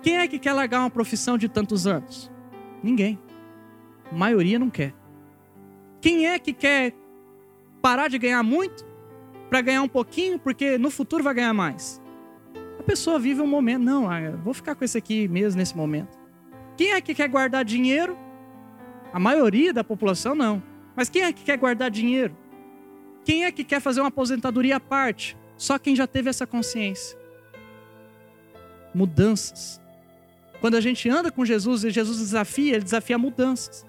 Quem é que quer largar uma profissão de tantos anos? Ninguém. A maioria não quer. Quem é que quer parar de ganhar muito para ganhar um pouquinho, porque no futuro vai ganhar mais? A pessoa vive um momento, não, ah, vou ficar com esse aqui mesmo nesse momento. Quem é que quer guardar dinheiro? A maioria da população não. Mas quem é que quer guardar dinheiro? Quem é que quer fazer uma aposentadoria à parte? Só quem já teve essa consciência. Mudanças. Quando a gente anda com Jesus e Jesus desafia, ele desafia mudanças.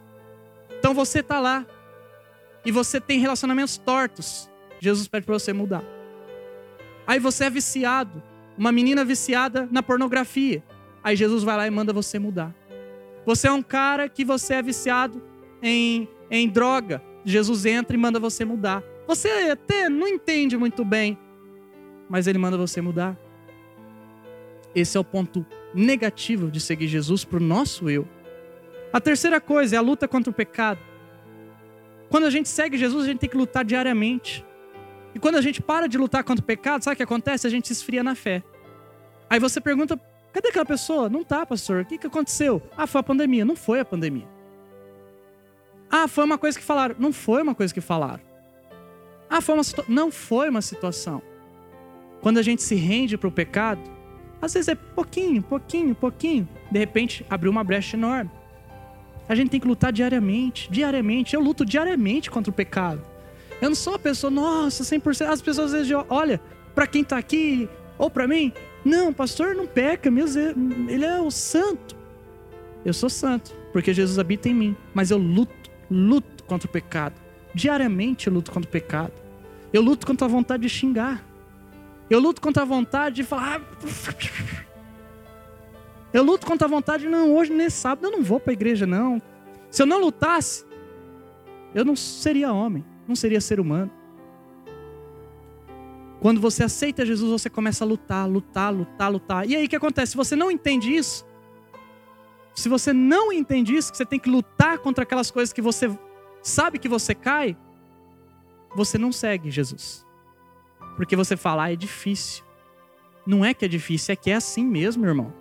Então você está lá e você tem relacionamentos tortos. Jesus pede para você mudar. Aí você é viciado uma menina viciada na pornografia. Aí Jesus vai lá e manda você mudar. Você é um cara que você é viciado em, em droga. Jesus entra e manda você mudar. Você até não entende muito bem, mas ele manda você mudar. Esse é o ponto negativo de seguir Jesus para o nosso eu. A terceira coisa é a luta contra o pecado. Quando a gente segue Jesus, a gente tem que lutar diariamente. E quando a gente para de lutar contra o pecado, sabe o que acontece? A gente se esfria na fé. Aí você pergunta: cadê aquela pessoa? Não tá, pastor. O que, que aconteceu? Ah, foi a pandemia. Não foi a pandemia. Ah, foi uma coisa que falaram. Não foi uma coisa que falaram. Ah, foi uma situação. Não foi uma situação. Quando a gente se rende para o pecado, às vezes é pouquinho, pouquinho, pouquinho. De repente, abriu uma brecha enorme. A gente tem que lutar diariamente, diariamente. Eu luto diariamente contra o pecado. Eu não sou a pessoa, nossa, 100%. As pessoas às vezes olha, para quem está aqui ou para mim, não, pastor não peca, meu ele é o santo. Eu sou santo, porque Jesus habita em mim, mas eu luto, luto contra o pecado. Diariamente eu luto contra o pecado. Eu luto contra a vontade de xingar. Eu luto contra a vontade de falar. Ah, eu luto contra a vontade de, não, hoje nesse sábado eu não vou para a igreja, não. Se eu não lutasse, eu não seria homem não seria ser humano. Quando você aceita Jesus, você começa a lutar, lutar, lutar, lutar. E aí o que acontece? Se você não entende isso, se você não entende isso, que você tem que lutar contra aquelas coisas que você sabe que você cai, você não segue Jesus. Porque você fala, ah, é difícil. Não é que é difícil, é que é assim mesmo, irmão.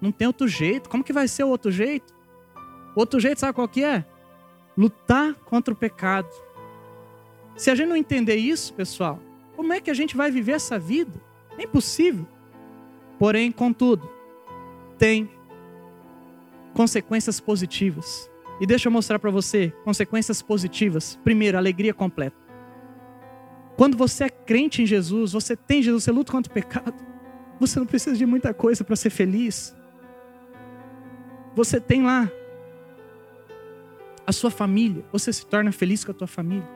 Não tem outro jeito. Como que vai ser o outro jeito? O outro jeito, sabe qual que é? Lutar contra o pecado. Se a gente não entender isso, pessoal, como é que a gente vai viver essa vida? É impossível. Porém, contudo, tem consequências positivas. E deixa eu mostrar para você consequências positivas. Primeiro, alegria completa. Quando você é crente em Jesus, você tem Jesus, você luta contra o pecado. Você não precisa de muita coisa para ser feliz. Você tem lá a sua família, você se torna feliz com a tua família.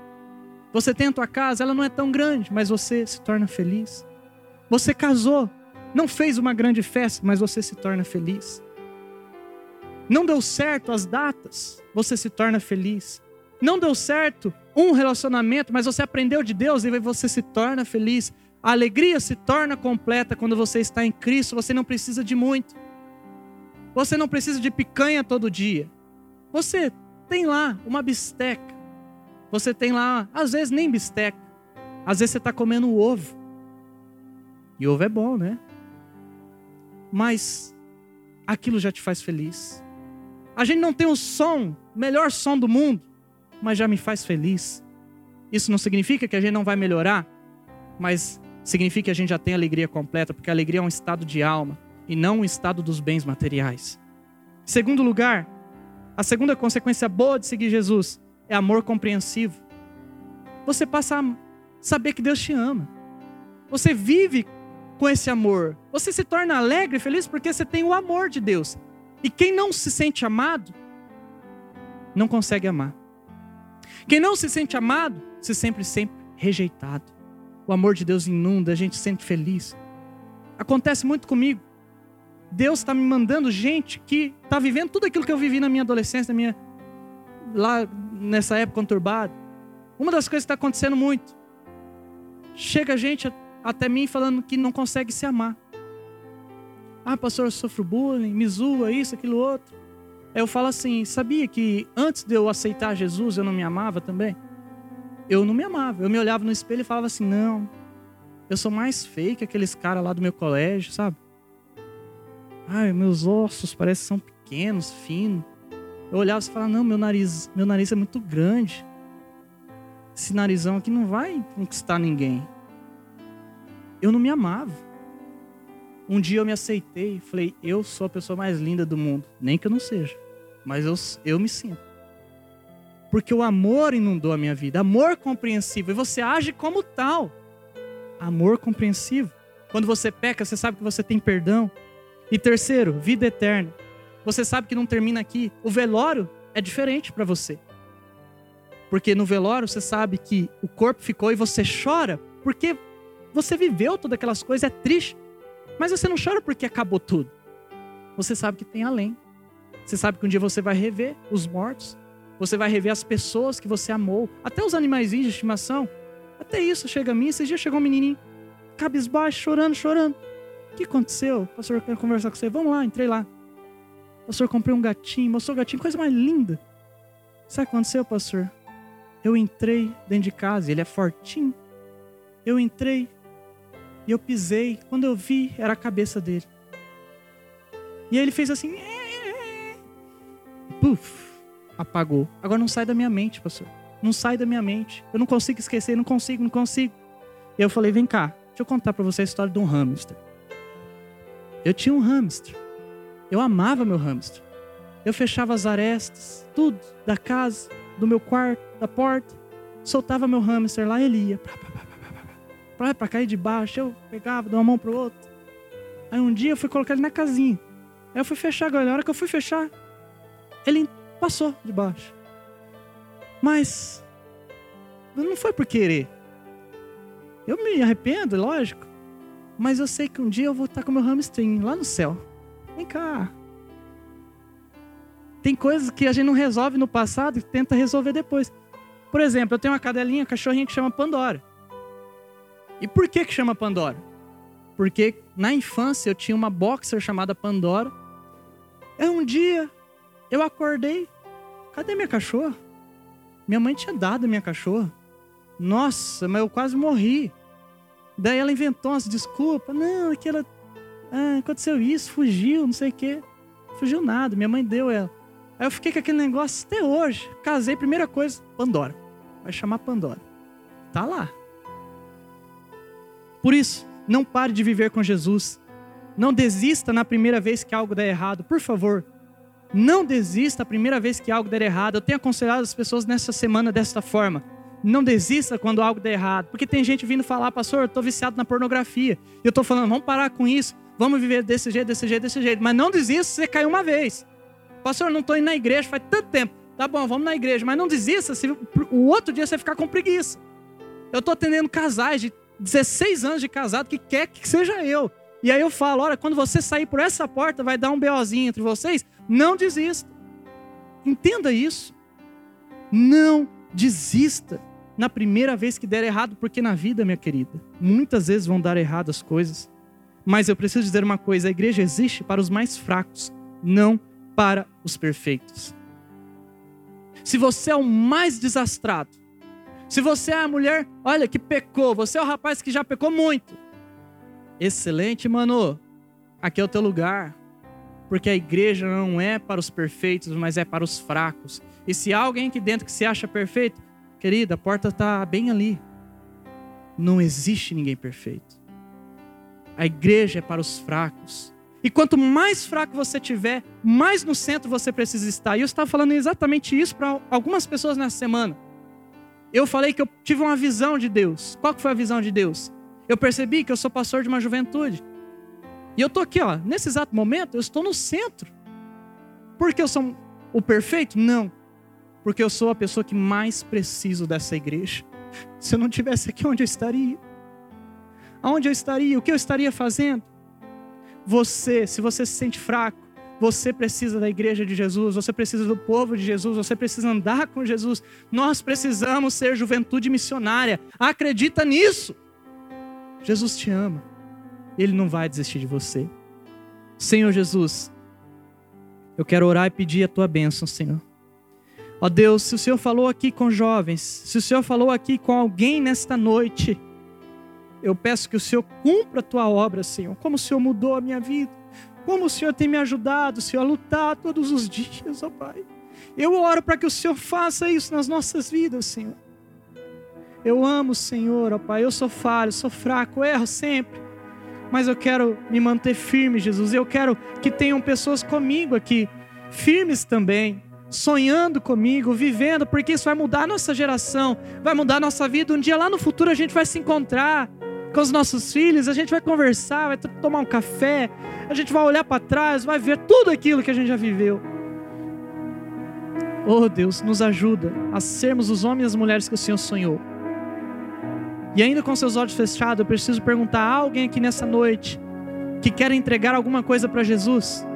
Você tem a tua casa, ela não é tão grande, mas você se torna feliz. Você casou, não fez uma grande festa, mas você se torna feliz. Não deu certo as datas, você se torna feliz. Não deu certo um relacionamento, mas você aprendeu de Deus e você se torna feliz. A alegria se torna completa quando você está em Cristo, você não precisa de muito. Você não precisa de picanha todo dia. Você tem lá uma bisteca você tem lá, às vezes nem bisteca. Às vezes você está comendo ovo. E ovo é bom, né? Mas aquilo já te faz feliz. A gente não tem o som, melhor som do mundo, mas já me faz feliz. Isso não significa que a gente não vai melhorar, mas significa que a gente já tem alegria completa, porque a alegria é um estado de alma e não um estado dos bens materiais. Segundo lugar, a segunda consequência boa de seguir Jesus é amor compreensivo. Você passa a saber que Deus te ama. Você vive com esse amor. Você se torna alegre e feliz porque você tem o amor de Deus. E quem não se sente amado, não consegue amar. Quem não se sente amado, se sempre, sempre rejeitado. O amor de Deus inunda, a gente se sente feliz. Acontece muito comigo. Deus está me mandando gente que está vivendo tudo aquilo que eu vivi na minha adolescência, na minha lá nessa época conturbada. Uma das coisas que está acontecendo muito. Chega gente até mim falando que não consegue se amar. Ah, pastor, eu sofro bullying, me zoa, isso, aquilo, outro. Aí eu falo assim: sabia que antes de eu aceitar Jesus eu não me amava também? Eu não me amava. Eu me olhava no espelho e falava assim: não, eu sou mais feio que aqueles caras lá do meu colégio, sabe? Ai, meus ossos parecem são pequenos, finos. Eu olhava e falava: não, meu nariz, meu nariz é muito grande. Esse narizão aqui não vai conquistar ninguém. Eu não me amava. Um dia eu me aceitei, falei, eu sou a pessoa mais linda do mundo. Nem que eu não seja, mas eu, eu me sinto. Porque o amor inundou a minha vida, amor compreensivo, e você age como tal. Amor compreensivo. Quando você peca, você sabe que você tem perdão. E terceiro, vida eterna. Você sabe que não termina aqui. O velório é diferente para você. Porque no velório você sabe que o corpo ficou e você chora porque você viveu todas aquelas coisas, é triste. Mas você não chora porque acabou tudo. Você sabe que tem além. Você sabe que um dia você vai rever os mortos. Você vai rever as pessoas que você amou. Até os animais de estimação. Até isso chega a mim. Esses dias chegou um menininho, cabisbaixo, chorando, chorando. O que aconteceu? Pastor, quero conversar com você. Vamos lá, entrei lá. Pastor, comprei um gatinho. Mostrou o gatinho, coisa mais linda. Sabe o que aconteceu, pastor? Eu entrei dentro de casa, ele é fortinho. Eu entrei, e eu pisei, quando eu vi, era a cabeça dele. E aí ele fez assim. Puf, apagou. Agora não sai da minha mente, pastor. Não sai da minha mente. Eu não consigo esquecer, não consigo, não consigo. E eu falei: vem cá, deixa eu contar para você a história de um hamster. Eu tinha um hamster. Eu amava meu hamster. Eu fechava as arestas, tudo, da casa, do meu quarto, da porta. Soltava meu hamster lá, ele ia para cair de baixo. Eu pegava, dava uma mão pro outro. Aí um dia eu fui colocar ele na casinha. Aí eu fui fechar, agora na hora que eu fui fechar, ele passou de baixo. Mas não foi por querer. Eu me arrependo, lógico. Mas eu sei que um dia eu vou estar com meu hamstring lá no céu. Vem cá. Tem coisas que a gente não resolve no passado e tenta resolver depois. Por exemplo, eu tenho uma cadelinha, uma cachorrinha que chama Pandora. E por que que chama Pandora? Porque na infância eu tinha uma boxer chamada Pandora. E um dia eu acordei, cadê minha cachorra? Minha mãe tinha dado a minha cachorra. Nossa, mas eu quase morri. Daí ela inventou umas desculpas. Não, aquela. Ah, aconteceu isso, fugiu, não sei o quê. Fugiu nada, minha mãe deu ela. Aí eu fiquei com aquele negócio até hoje. Casei, primeira coisa, Pandora. Vai chamar Pandora. Tá lá. Por isso, não pare de viver com Jesus. Não desista na primeira vez que algo der errado, por favor. Não desista a primeira vez que algo der errado. Eu tenho aconselhado as pessoas nessa semana desta forma. Não desista quando algo der errado. Porque tem gente vindo falar, pastor, eu estou viciado na pornografia. Eu estou falando, vamos parar com isso. Vamos viver desse jeito, desse jeito, desse jeito. Mas não desista se você caiu uma vez. Pastor, não estou indo na igreja faz tanto tempo. Tá bom, vamos na igreja. Mas não desista se o outro dia você ficar com preguiça. Eu estou atendendo casais de 16 anos de casado que quer que seja eu. E aí eu falo: olha, quando você sair por essa porta, vai dar um BOzinho entre vocês. Não desista. Entenda isso. Não desista na primeira vez que der errado, porque na vida, minha querida, muitas vezes vão dar errado as coisas. Mas eu preciso dizer uma coisa: a igreja existe para os mais fracos, não para os perfeitos. Se você é o mais desastrado, se você é a mulher, olha, que pecou, você é o rapaz que já pecou muito. Excelente, mano. Aqui é o teu lugar. Porque a igreja não é para os perfeitos, mas é para os fracos. E se há alguém aqui dentro que se acha perfeito, querida, a porta está bem ali. Não existe ninguém perfeito. A igreja é para os fracos. E quanto mais fraco você tiver, mais no centro você precisa estar. E eu estava falando exatamente isso para algumas pessoas nessa semana eu falei que eu tive uma visão de Deus. Qual que foi a visão de Deus? Eu percebi que eu sou pastor de uma juventude. E eu estou aqui, ó, nesse exato momento, eu estou no centro. Porque eu sou o perfeito? Não. Porque eu sou a pessoa que mais preciso dessa igreja. Se eu não tivesse aqui, onde eu estaria? Aonde eu estaria? O que eu estaria fazendo? Você, se você se sente fraco, você precisa da igreja de Jesus, você precisa do povo de Jesus, você precisa andar com Jesus. Nós precisamos ser juventude missionária. Acredita nisso. Jesus te ama. Ele não vai desistir de você. Senhor Jesus, eu quero orar e pedir a tua bênção, Senhor. Ó Deus, se o Senhor falou aqui com jovens, se o Senhor falou aqui com alguém nesta noite, eu peço que o Senhor cumpra a tua obra, Senhor. Como o Senhor mudou a minha vida, como o Senhor tem me ajudado, Senhor, a lutar todos os dias, ó Pai. Eu oro para que o Senhor faça isso nas nossas vidas, Senhor. Eu amo o Senhor, ó Pai. Eu sou falho, sou fraco, erro sempre. Mas eu quero me manter firme, Jesus. Eu quero que tenham pessoas comigo aqui, firmes também, sonhando comigo, vivendo, porque isso vai mudar a nossa geração, vai mudar a nossa vida. Um dia lá no futuro a gente vai se encontrar com os nossos filhos, a gente vai conversar, vai tomar um café, a gente vai olhar para trás, vai ver tudo aquilo que a gente já viveu. Oh Deus, nos ajuda a sermos os homens e as mulheres que o Senhor sonhou. E ainda com seus olhos fechados, eu preciso perguntar a alguém aqui nessa noite que quer entregar alguma coisa para Jesus.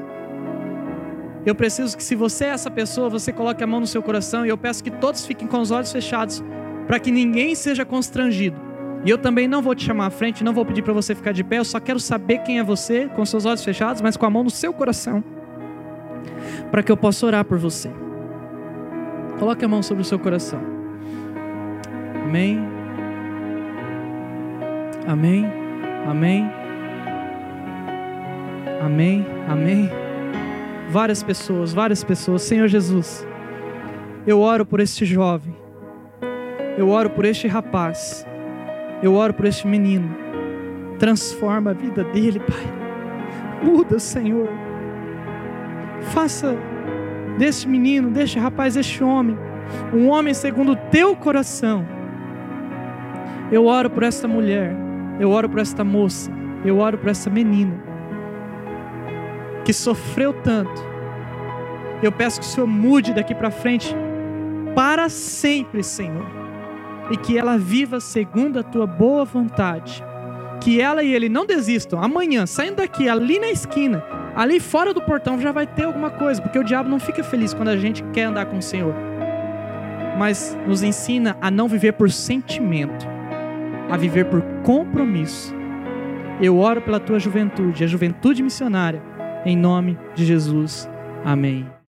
Eu preciso que, se você é essa pessoa, você coloque a mão no seu coração e eu peço que todos fiquem com os olhos fechados para que ninguém seja constrangido. E eu também não vou te chamar à frente, não vou pedir para você ficar de pé, eu só quero saber quem é você, com seus olhos fechados, mas com a mão no seu coração, para que eu possa orar por você. Coloque a mão sobre o seu coração. Amém. Amém. Amém. Amém. Amém. Várias pessoas, várias pessoas. Senhor Jesus, eu oro por este jovem. Eu oro por este rapaz. Eu oro por este menino. Transforma a vida dele, Pai. Muda, Senhor. Faça deste menino, deste rapaz, deste homem, um homem segundo o teu coração. Eu oro por esta mulher eu oro por esta moça, eu oro por essa menina que sofreu tanto. Eu peço que o Senhor mude daqui para frente para sempre, Senhor, e que ela viva segundo a tua boa vontade. Que ela e ele não desistam. Amanhã, saindo daqui, ali na esquina, ali fora do portão já vai ter alguma coisa, porque o diabo não fica feliz quando a gente quer andar com o Senhor. Mas nos ensina a não viver por sentimento, a viver por compromisso. Eu oro pela tua juventude, a juventude missionária, em nome de Jesus. Amém.